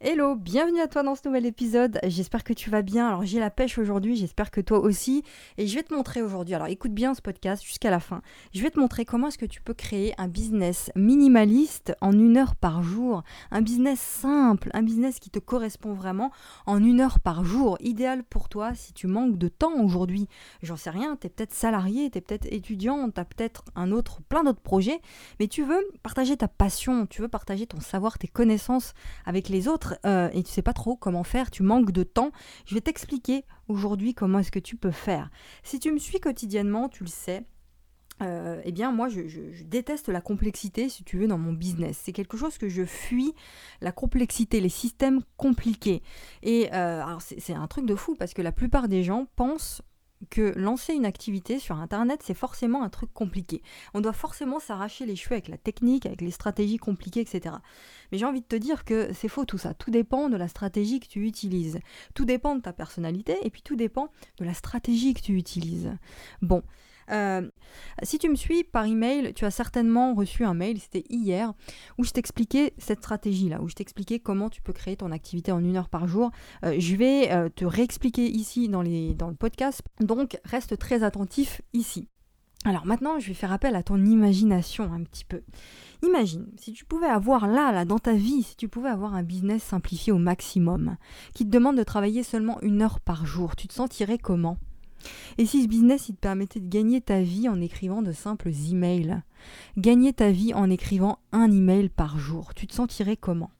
Hello, bienvenue à toi dans ce nouvel épisode. J'espère que tu vas bien. Alors j'ai la pêche aujourd'hui, j'espère que toi aussi. Et je vais te montrer aujourd'hui, alors écoute bien ce podcast jusqu'à la fin. Je vais te montrer comment est-ce que tu peux créer un business minimaliste en une heure par jour. Un business simple, un business qui te correspond vraiment en une heure par jour. Idéal pour toi si tu manques de temps aujourd'hui. J'en sais rien, tu es peut-être salarié, tu es peut-être étudiant, tu as peut-être un autre, plein d'autres projets. Mais tu veux partager ta passion, tu veux partager ton savoir, tes connaissances avec les autres euh, et tu sais pas trop comment faire, tu manques de temps, je vais t'expliquer aujourd'hui comment est-ce que tu peux faire. Si tu me suis quotidiennement, tu le sais, euh, eh bien moi je, déteste la complexité si tu veux dans mon business. C'est quelque chose que je fuis, la complexité, les systèmes compliqués. Et euh, c'est un truc de fou parce que la plupart des gens pensent que lancer une activité sur Internet, c'est forcément un truc compliqué. On doit forcément s'arracher les cheveux avec la technique, avec les stratégies compliquées, etc. Mais j'ai envie de te dire que c'est faux tout ça. Tout dépend de la stratégie que tu utilises. Tout dépend de ta personnalité et puis tout dépend de la stratégie que tu utilises. Bon, euh, si tu me suis par email, tu as certainement reçu un mail, c'était hier, où je t'expliquais cette stratégie-là, où je t'expliquais comment tu peux créer ton activité en une heure par jour. Euh, je vais euh, te réexpliquer ici dans, les, dans le podcast, donc reste très attentif ici. Alors maintenant, je vais faire appel à ton imagination un petit peu. Imagine, si tu pouvais avoir là, là, dans ta vie, si tu pouvais avoir un business simplifié au maximum, qui te demande de travailler seulement une heure par jour, tu te sentirais comment? Et si ce business, il te permettait de gagner ta vie en écrivant de simples emails? Gagner ta vie en écrivant un email par jour, tu te sentirais comment?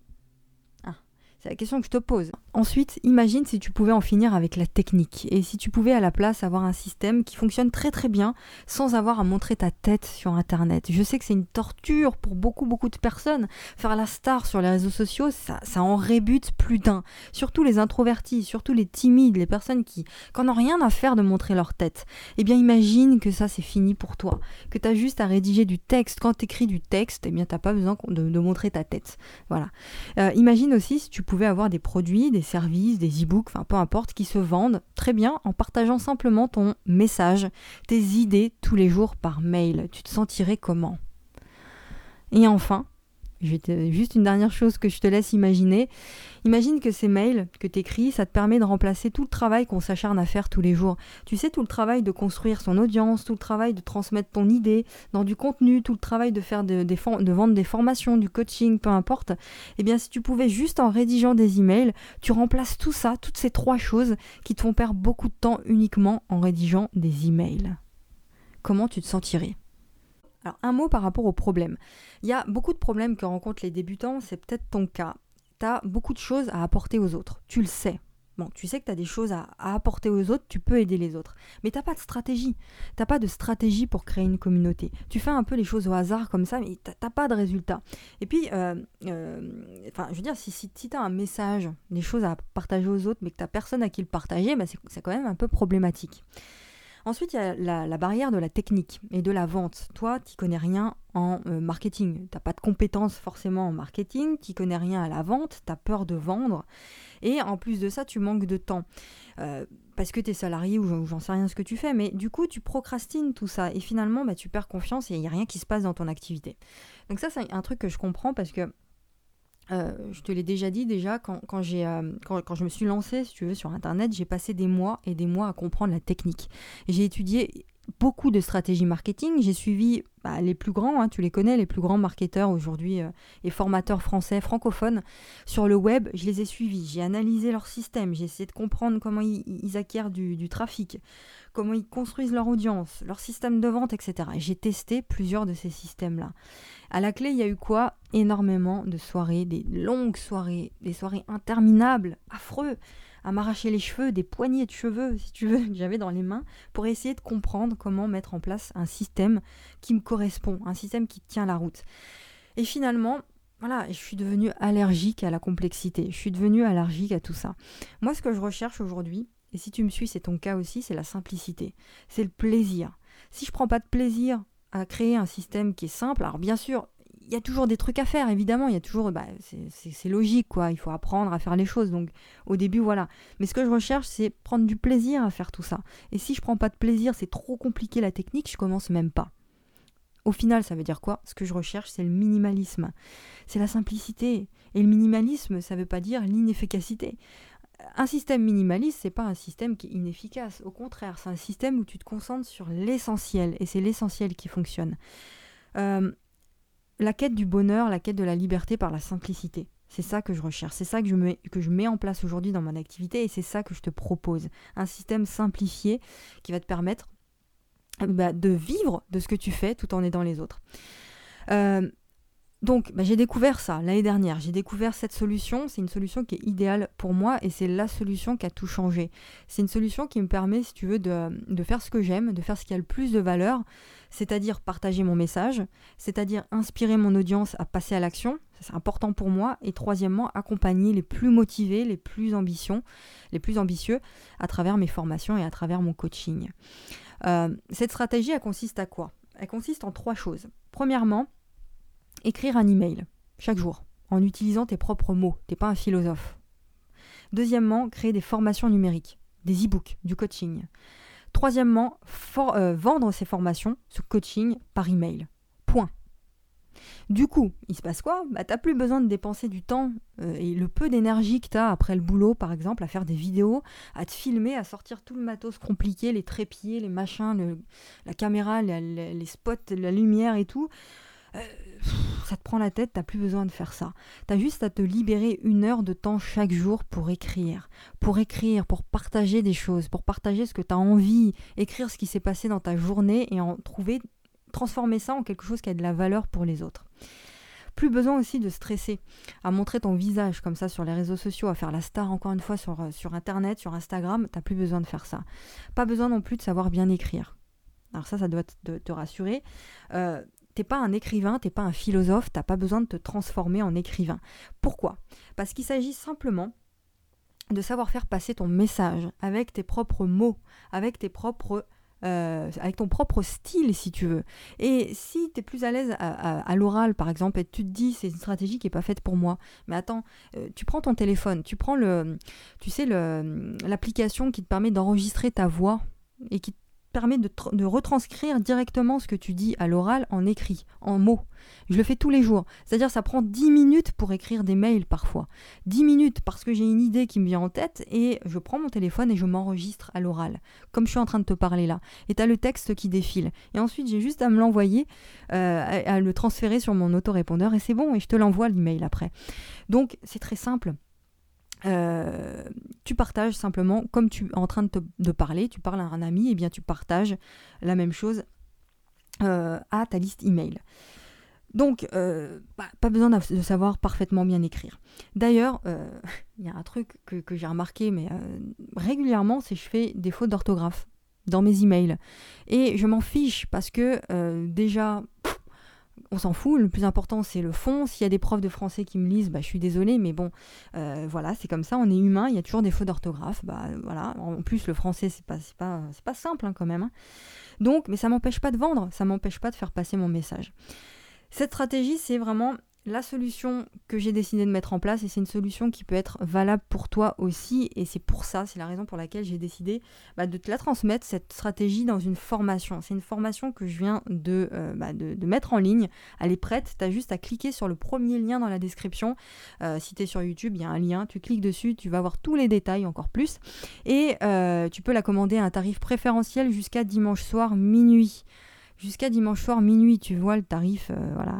C'est la question que je te pose. Ensuite, imagine si tu pouvais en finir avec la technique et si tu pouvais à la place avoir un système qui fonctionne très très bien sans avoir à montrer ta tête sur Internet. Je sais que c'est une torture pour beaucoup beaucoup de personnes. Faire la star sur les réseaux sociaux, ça, ça en rébute plus d'un. Surtout les introvertis, surtout les timides, les personnes qui n'ont rien à faire de montrer leur tête. Eh bien imagine que ça c'est fini pour toi, que tu as juste à rédiger du texte. Quand tu écris du texte, eh bien t'as pas besoin de, montrer ta tête. Voilà. Euh, imagine aussi si tu pouvais avoir des produits, des services, des e-books, enfin peu importe, qui se vendent très bien en partageant simplement ton message, tes idées tous les jours par mail. Tu te sentirais comment? Et enfin, Juste une dernière chose que je te laisse imaginer. Imagine que ces mails que tu écris, ça te permet de remplacer tout le travail qu'on s'acharne à faire tous les jours. Tu sais, tout le travail de construire son audience, tout le travail de transmettre ton idée dans du contenu, tout le travail de faire de, de vendre des formations, du coaching, peu importe. Eh bien, si tu pouvais juste en rédigeant des emails, tu remplaces tout ça, toutes ces trois choses qui te font perdre beaucoup de temps uniquement en rédigeant des emails. Comment tu te sentirais? Alors un mot par rapport aux problèmes. Il y a beaucoup de problèmes que rencontrent les débutants, c'est peut-être ton cas. Tu as beaucoup de choses à apporter aux autres, tu le sais. Bon, tu sais que tu as des choses à, apporter aux autres, tu peux aider les autres. Mais tu pas de stratégie. Tu pas de stratégie pour créer une communauté. Tu fais un peu les choses au hasard comme ça, mais tu n'as pas de résultat. Et puis, euh, euh, enfin, je veux dire, si, tu as un message, des choses à partager aux autres, mais que tu personne à qui le partager, bah c'est quand même un peu problématique. Ensuite, il y a la, barrière de la technique et de la vente. Toi, tu connais rien en euh, marketing. Tu n'as pas de compétences forcément en marketing, tu connais rien à la vente, tu as peur de vendre. Et en plus de ça, tu manques de temps. Euh, parce que tu es salarié ou j'en sais rien ce que tu fais, mais du coup, tu procrastines tout ça. Et finalement, bah, tu perds confiance et il n'y a rien qui se passe dans ton activité. Donc ça, c'est un truc que je comprends parce que euh, je te l'ai déjà dit déjà, quand, quand euh, quand, je me suis lancée, si tu veux, sur Internet, j'ai passé des mois et des mois à comprendre la technique. J'ai étudié beaucoup de stratégies marketing, j'ai suivi bah, les plus grands, hein, tu les connais, les plus grands marketeurs aujourd'hui euh, et formateurs français, francophones, sur le web, je les ai suivis, j'ai analysé leur système, j'ai essayé de comprendre comment ils, acquièrent du, du, trafic, comment ils construisent leur audience, leur système de vente, etc. J'ai testé plusieurs de ces systèmes-là. À la clé, il y a eu quoi? Énormément de soirées, des longues soirées, des soirées interminables, affreux, à m'arracher les cheveux, des poignées de cheveux, si tu veux, que j'avais dans les mains, pour essayer de comprendre comment mettre en place un système qui me correspond, un système qui tient la route. Et finalement, voilà, je suis devenue allergique à la complexité, je suis devenue allergique à tout ça. Moi, ce que je recherche aujourd'hui, et si tu me suis, c'est ton cas aussi, c'est la simplicité, c'est le plaisir. Si je prends pas de plaisir à créer un système qui est simple. Alors bien sûr, il y a toujours des trucs à faire, évidemment, il y a toujours, bah, c'est logique, quoi, il faut apprendre à faire les choses, donc au début, voilà. Mais ce que je recherche, c'est prendre du plaisir à faire tout ça. Et si je prends pas de plaisir, c'est trop compliqué la technique, je commence même pas. Au final, ça veut dire quoi? Ce que je recherche, c'est le minimalisme. C'est la simplicité. Et le minimalisme, ça veut pas dire l'inefficacité. Un système minimaliste, c'est pas un système qui est inefficace. Au contraire, c'est un système où tu te concentres sur l'essentiel. Et c'est l'essentiel qui fonctionne. Euh, la quête du bonheur, la quête de la liberté par la simplicité. C'est ça que je recherche, c'est ça que je, mets, en place aujourd'hui dans mon activité et c'est ça que je te propose. Un système simplifié qui va te permettre bah, de vivre de ce que tu fais tout en aidant les autres. Euh, donc, bah, j'ai découvert ça l'année dernière. J'ai découvert cette solution. C'est une solution qui est idéale pour moi et c'est la solution qui a tout changé. C'est une solution qui me permet, si tu veux, de, faire ce que j'aime, de faire ce qui a le plus de valeur, c'est-à-dire partager mon message, c'est-à-dire inspirer mon audience à passer à l'action. C'est important pour moi. Et troisièmement, accompagner les plus motivés, les plus ambitions, les plus ambitieux à travers mes formations et à travers mon coaching. Euh, cette stratégie, elle consiste à quoi? Elle consiste en trois choses. Premièrement, écrire un email chaque jour en utilisant tes propres mots. T'es pas un philosophe. Deuxièmement, créer des formations numériques, des e-books, du coaching. Troisièmement, euh, vendre ces formations, ce coaching par email. Point. Du coup, il se passe quoi? Bah, Tu n'as plus besoin de dépenser du temps euh, et le peu d'énergie que tu as après le boulot, par exemple, à faire des vidéos, à te filmer, à sortir tout le matos compliqué, les trépieds, les machins, la caméra, les spots, la lumière et tout. Euh, ça te prend la tête, t'as plus besoin de faire ça. T'as juste à te libérer une heure de temps chaque jour pour écrire. Pour écrire, pour partager des choses, pour partager ce que tu as envie, écrire ce qui s'est passé dans ta journée et en trouver, transformer ça en quelque chose qui a de la valeur pour les autres. Plus besoin aussi de stresser, à montrer ton visage comme ça sur les réseaux sociaux, à faire la star encore une fois sur, euh, Internet, sur Instagram, t'as plus besoin de faire ça. Pas besoin non plus de savoir bien écrire. Alors ça, ça doit te, te rassurer. Euh, T'es pas un écrivain, t'es pas un philosophe, t'as pas besoin de te transformer en écrivain. Pourquoi? Parce qu'il s'agit simplement de savoir faire passer ton message avec tes propres mots, avec tes propres euh, avec ton propre style si tu veux. Et si tu es plus à l'aise à, l'oral par exemple et tu te dis c'est une stratégie qui n'est pas faite pour moi, mais attends, euh, tu prends ton téléphone, tu prends le, tu sais l'application qui te permet d'enregistrer ta voix et qui permet de, retranscrire directement ce que tu dis à l'oral en écrit, en mots. Je le fais tous les jours. C'est-à-dire ça prend 10 minutes pour écrire des mails parfois. 10 minutes parce que j'ai une idée qui me vient en tête et je prends mon téléphone et je m'enregistre à l'oral, comme je suis en train de te parler là. Et tu as le texte qui défile. Et ensuite j'ai juste à me l'envoyer, euh, à, le transférer sur mon autorépondeur et c'est bon et je te l'envoie l'email après. Donc c'est très simple. Euh, tu partages simplement, comme tu es en train de, parler, tu parles à un ami, et eh bien tu partages la même chose euh, à ta liste email. Donc, euh, bah, pas besoin de savoir parfaitement bien écrire. D'ailleurs, il y a un truc que, que j'ai remarqué, mais régulièrement, c'est que je fais des fautes d'orthographe dans mes emails. Et je m'en fiche parce que déjà, on s'en fout. Le plus important, c'est le fond. S'il y a des profs de français qui me lisent, bah, je suis désolée, mais bon, euh, voilà, c'est comme ça. On est humain. Il y a toujours des fautes d'orthographe. Bah, voilà. En plus, le français, c'est pas, pas, pas simple hein, quand même. Hein. Donc, mais ça m'empêche pas de vendre. Ça m'empêche pas de faire passer mon message. Cette stratégie, c'est vraiment la solution que j'ai décidé de mettre en place et c'est une solution qui peut être valable pour toi aussi et c'est pour ça, c'est la raison pour laquelle j'ai décidé bah, de te la transmettre, cette stratégie dans une formation. C'est une formation que je viens de, euh, bah, mettre en ligne, elle est prête, tu as juste à cliquer sur le premier lien dans la description. Euh, si tu es sur YouTube, il y a un lien, tu cliques dessus, tu vas voir tous les détails encore plus et euh, tu peux la commander à un tarif préférentiel jusqu'à dimanche soir minuit. Jusqu'à dimanche soir minuit, tu vois le tarif, voilà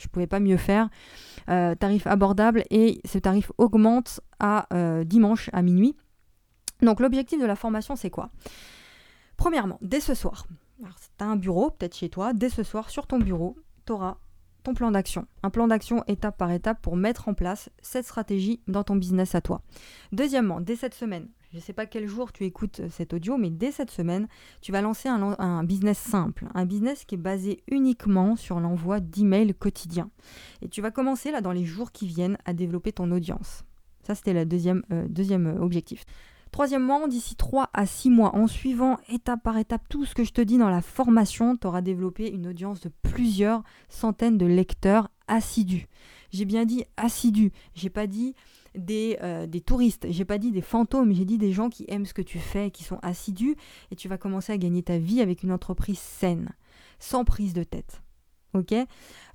je ne pouvais pas mieux faire. Euh, tarif abordable et ce tarif augmente à euh, dimanche à minuit. Donc l'objectif de la formation, c'est quoi? Premièrement, dès ce soir, tu as un bureau, peut-être chez toi, dès ce soir, sur ton bureau, tu auras ton plan d'action. Un plan d'action étape par étape pour mettre en place cette stratégie dans ton business à toi. Deuxièmement, dès cette semaine, je ne sais pas quel jour tu écoutes euh, cet audio, mais dès cette semaine, tu vas lancer un, business simple, un business qui est basé uniquement sur l'envoi d'emails quotidiens. Et tu vas commencer là dans les jours qui viennent à développer ton audience. Ça, c'était le deuxième, euh, deuxième euh, objectif. Troisièmement, d'ici 3 à 6 mois, en suivant étape par étape tout ce que je te dis dans la formation, tu auras développé une audience de plusieurs centaines de lecteurs assidus. J'ai bien dit assidus, j'ai pas dit des, euh, des touristes, j'ai pas dit des fantômes, j'ai dit des gens qui aiment ce que tu fais, qui sont assidus, et tu vas commencer à gagner ta vie avec une entreprise saine. sans prise de tête. Ok?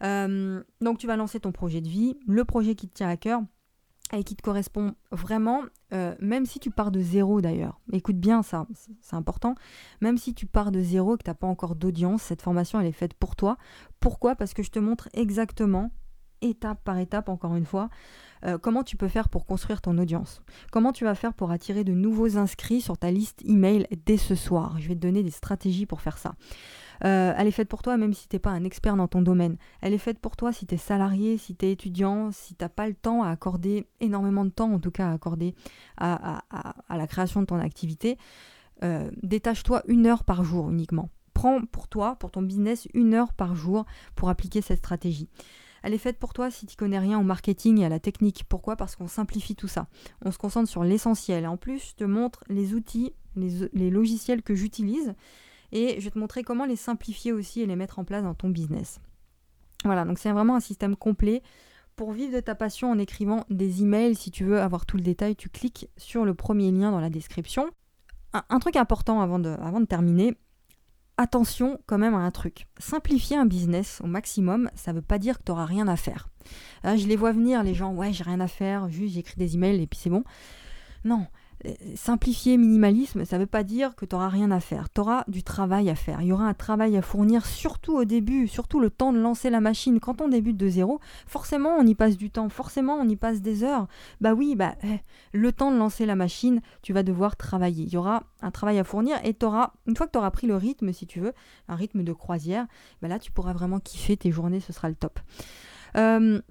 Euh, Donc tu vas lancer ton projet de vie, le projet qui te tient à cœur et qui te correspond vraiment, euh, même si tu pars de zéro d'ailleurs. Écoute bien ça, c'est important. Même si tu pars de zéro et que tu n'as pas encore d'audience, cette formation elle est faite pour toi. Pourquoi? Parce que je te montre exactement, étape par étape encore une fois, euh, comment tu peux faire pour construire ton audience? Comment tu vas faire pour attirer de nouveaux inscrits sur ta liste email dès ce soir? Je vais te donner des stratégies pour faire ça. Euh, elle est faite pour toi même si tu n'es pas un expert dans ton domaine. Elle est faite pour toi si tu es salarié, si tu es étudiant, si tu n'as pas le temps à accorder, énormément de temps en tout cas à accorder à, la création de ton activité. Euh, détache-toi une heure par jour uniquement. Prends pour toi, pour ton business, une heure par jour pour appliquer cette stratégie. Elle est faite pour toi si tu connais rien au marketing et à la technique. Pourquoi? Parce qu'on simplifie tout ça. On se concentre sur l'essentiel. En plus, je te montre les outils, les logiciels que j'utilise et je vais te montrer comment les simplifier aussi et les mettre en place dans ton business. Voilà, donc c'est vraiment un système complet. Pour vivre de ta passion en écrivant des emails, si tu veux avoir tout le détail, tu cliques sur le premier lien dans la description. Un, truc important avant de, avant de terminer, attention quand même à un truc. Simplifier un business au maximum, ça ne veut pas dire que tu n'auras rien à faire. je les vois venir, les gens, ouais, j'ai rien à faire, juste j'écris des emails et puis c'est bon. Non, simplifier minimalisme, ça ne veut pas dire que tu n'auras rien à faire. Tu auras du travail à faire. Il y aura un travail à fournir, surtout au début, surtout le temps de lancer la machine. Quand on débute de zéro, forcément on y passe du temps, forcément on y passe des heures. Bah oui, bah, eh, le temps de lancer la machine, tu vas devoir travailler. Il y aura un travail à fournir et tu auras, une fois que tu auras pris le rythme, si tu veux, un rythme de croisière, bah là tu pourras vraiment kiffer tes journées, ce sera le top. Euh,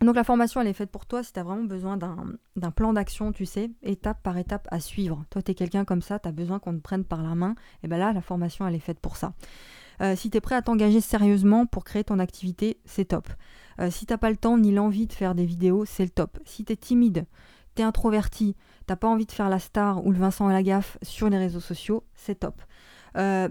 donc la formation, elle est faite pour toi si tu as vraiment besoin d'un plan d'action, tu sais, étape par étape à suivre. Toi, tu es quelqu'un comme ça, tu as besoin qu'on te prenne par la main, et bien là, la formation, elle est faite pour ça. Euh, si tu es prêt à t'engager sérieusement pour créer ton activité, c'est top. Euh, si t'as pas le temps ni l'envie de faire des vidéos, c'est le top. Si tu es timide, tu es introverti, t'as pas envie de faire la star ou le Vincent à la gaffe sur les réseaux sociaux, c'est top. Euh,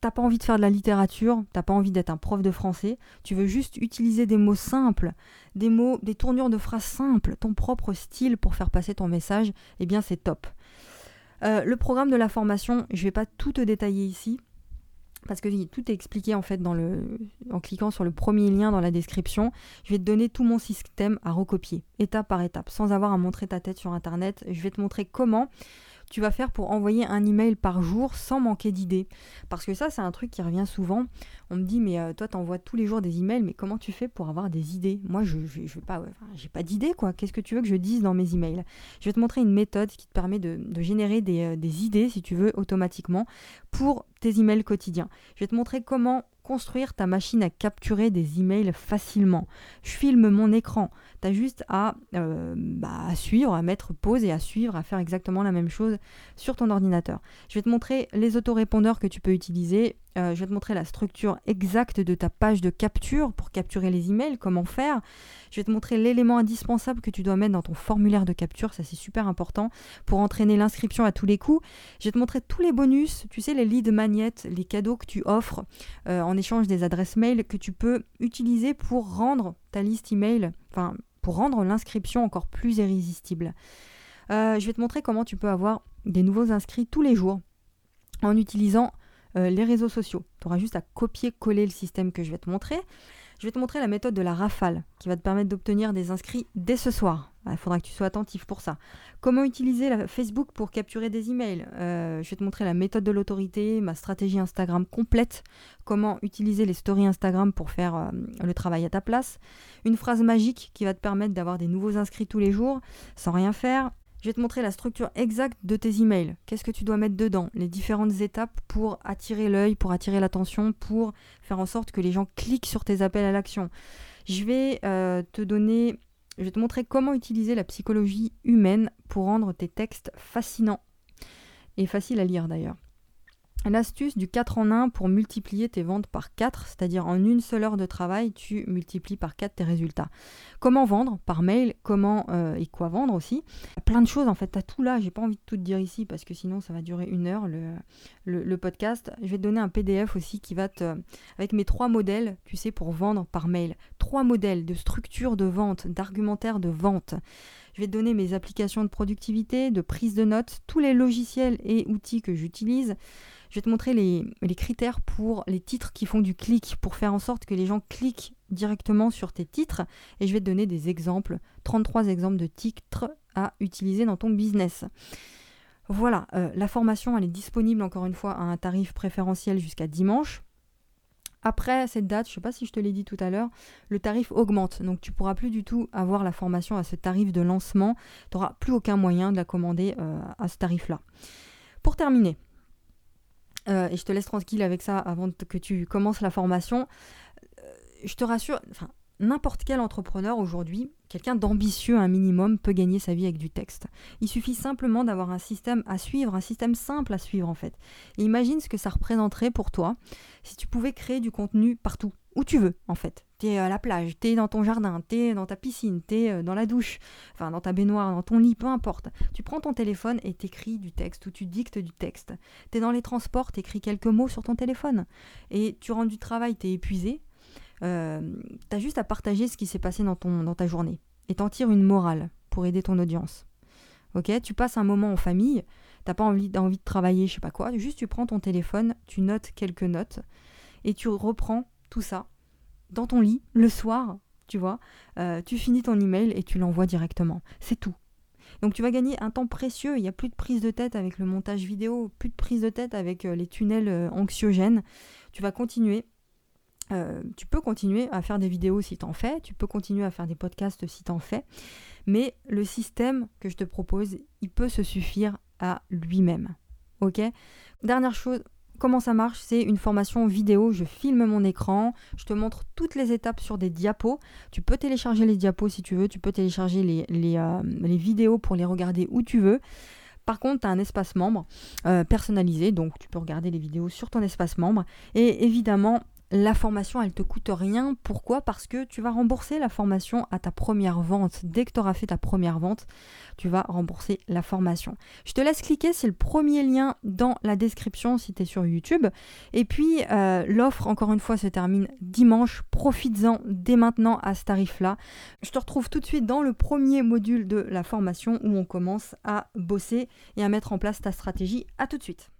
t'as pas envie de faire de la littérature, t'as pas envie d'être un prof de français, tu veux juste utiliser des mots simples, des mots, des tournures de phrases simples, ton propre style pour faire passer ton message, eh bien c'est top. Euh, le programme de la formation, je vais pas tout te détailler ici, parce que tout est expliqué en fait en cliquant sur le premier lien dans la description. Je vais te donner tout mon système à recopier, étape par étape, sans avoir à montrer ta tête sur Internet. Je vais te montrer comment tu vas faire pour envoyer un email par jour sans manquer d'idées Parce que ça, c'est un truc qui revient souvent. On me dit, mais euh, toi, tu envoies tous les jours des emails, mais comment tu fais pour avoir des idées? Moi, je n'ai pas, pas d'idées, quoi. Qu'est-ce que tu veux que je dise dans mes emails? Je vais te montrer une méthode qui te permet de, générer des, euh, des idées, si tu veux, automatiquement pour tes emails quotidiens. Je vais te montrer comment construire ta machine à capturer des emails facilement. Je filme mon écran. Tu as juste euh, bah, à, suivre, à mettre pause et à suivre, à faire exactement la même chose sur ton ordinateur. Je vais te montrer les autorépondeurs que tu peux utiliser. Euh, je vais te montrer la structure exacte de ta page de capture pour capturer les emails, comment faire. Je vais te montrer l'élément indispensable que tu dois mettre dans ton formulaire de capture, ça c'est super important pour entraîner l'inscription à tous les coups. Je vais te montrer tous les bonus, tu sais, les lead magnets, les cadeaux que tu offres euh, en échange des adresses mail que tu peux utiliser pour rendre ta liste email, enfin pour rendre l'inscription encore plus irrésistible. Euh, je vais te montrer comment tu peux avoir des nouveaux inscrits tous les jours en utilisant euh, les réseaux sociaux. Tu auras juste à copier-coller le système que je vais te montrer. Je vais te montrer la méthode de la rafale qui va te permettre d'obtenir des inscrits dès ce soir. Il faudra que tu sois attentif pour ça. Comment utiliser la Facebook pour capturer des emails? Euh, Je vais te montrer la méthode de l'autorité, ma stratégie Instagram complète, comment utiliser les stories Instagram pour faire euh, le travail à ta place, une phrase magique qui va te permettre d'avoir des nouveaux inscrits tous les jours sans rien faire, je vais te montrer la structure exacte de tes emails. Qu'est-ce que tu dois mettre dedans? Les différentes étapes pour attirer l'œil, pour attirer l'attention, pour faire en sorte que les gens cliquent sur tes appels à l'action. Je vais euh, te donner, je te montrer comment utiliser la psychologie humaine pour rendre tes textes fascinants et faciles à lire d'ailleurs. L'astuce du 4 en 1 pour multiplier tes ventes par 4, c'est-à-dire en une seule heure de travail, tu multiplies par 4 tes résultats. Comment vendre? Par mail, comment euh, et quoi vendre aussi? Plein de choses en fait, tu as tout là, j'ai pas envie de tout te dire ici parce que sinon ça va durer une heure le, le, podcast. Je vais te donner un PDF aussi qui va te. avec mes trois modèles, tu sais, pour vendre par mail. Trois modèles de structure de vente, d'argumentaire de vente. Je vais te donner mes applications de productivité, de prise de notes, tous les logiciels et outils que j'utilise. Je vais te montrer les, critères pour les titres qui font du clic, pour faire en sorte que les gens cliquent directement sur tes titres. Et je vais te donner des exemples, 33 exemples de titres à utiliser dans ton business. Voilà, euh, la formation, elle est disponible encore une fois à un tarif préférentiel jusqu'à dimanche. Après cette date, je ne sais pas si je te l'ai dit tout à l'heure, le tarif augmente. Donc tu pourras plus du tout avoir la formation à ce tarif de lancement. Tu n'auras plus aucun moyen de la commander euh, à ce tarif-là. Pour terminer, euh, et je te laisse tranquille avec ça avant que tu commences la formation, je te rassure, enfin, n'importe quel entrepreneur aujourd'hui, quelqu'un d'ambitieux un minimum, peut gagner sa vie avec du texte. Il suffit simplement d'avoir un système à suivre, un système simple à suivre en fait. Et imagine ce que ça représenterait pour toi si tu pouvais créer du contenu partout, où tu veux en fait. T'es à la plage, t'es dans ton jardin, t'es dans ta piscine, t'es euh, dans la douche, enfin dans ta baignoire, dans ton lit, peu importe. Tu prends ton téléphone et t'écris du texte ou tu dictes du texte. T'es dans les transports, t'écris quelques mots sur ton téléphone. Et tu rends du travail, t'es épuisé, euh, tu as juste à partager ce qui s'est passé dans, ton, ta journée et t'en tires une morale pour aider ton audience. Ok, tu passes un moment en famille, t'as pas envie, envie de travailler, je sais pas quoi, juste tu prends ton téléphone, tu notes quelques notes et tu reprends tout ça dans ton lit le soir, tu vois, euh, tu finis ton email et tu l'envoies directement. C'est tout. Donc tu vas gagner un temps précieux, il n'y a plus de prise de tête avec le montage vidéo, plus de prise de tête avec euh, les tunnels anxiogènes. Tu vas continuer euh, tu peux continuer à faire des vidéos si t'en fais, tu peux continuer à faire des podcasts si t'en fais, mais le système que je te propose, il peut se suffire à lui-même. Ok? Dernière chose, comment ça marche? C'est une formation vidéo, je filme mon écran, je te montre toutes les étapes sur des diapos. Tu peux télécharger les diapos si tu veux, tu peux télécharger les, euh, vidéos pour les regarder où tu veux. Par contre, tu as un espace membre euh, personnalisé, donc tu peux regarder les vidéos sur ton espace membre. Et évidemment, la formation, elle te coûte rien. Pourquoi? Parce que tu vas rembourser la formation à ta première vente. Dès que tu auras fait ta première vente, tu vas rembourser la formation. Je te laisse cliquer, c'est le premier lien dans la description si tu es sur YouTube. Et puis, euh, l'offre, encore une fois, se termine dimanche. Profites-en dès maintenant à ce tarif-là. Je te retrouve tout de suite dans le premier module de la formation où on commence à bosser et à mettre en place ta stratégie. À tout de suite.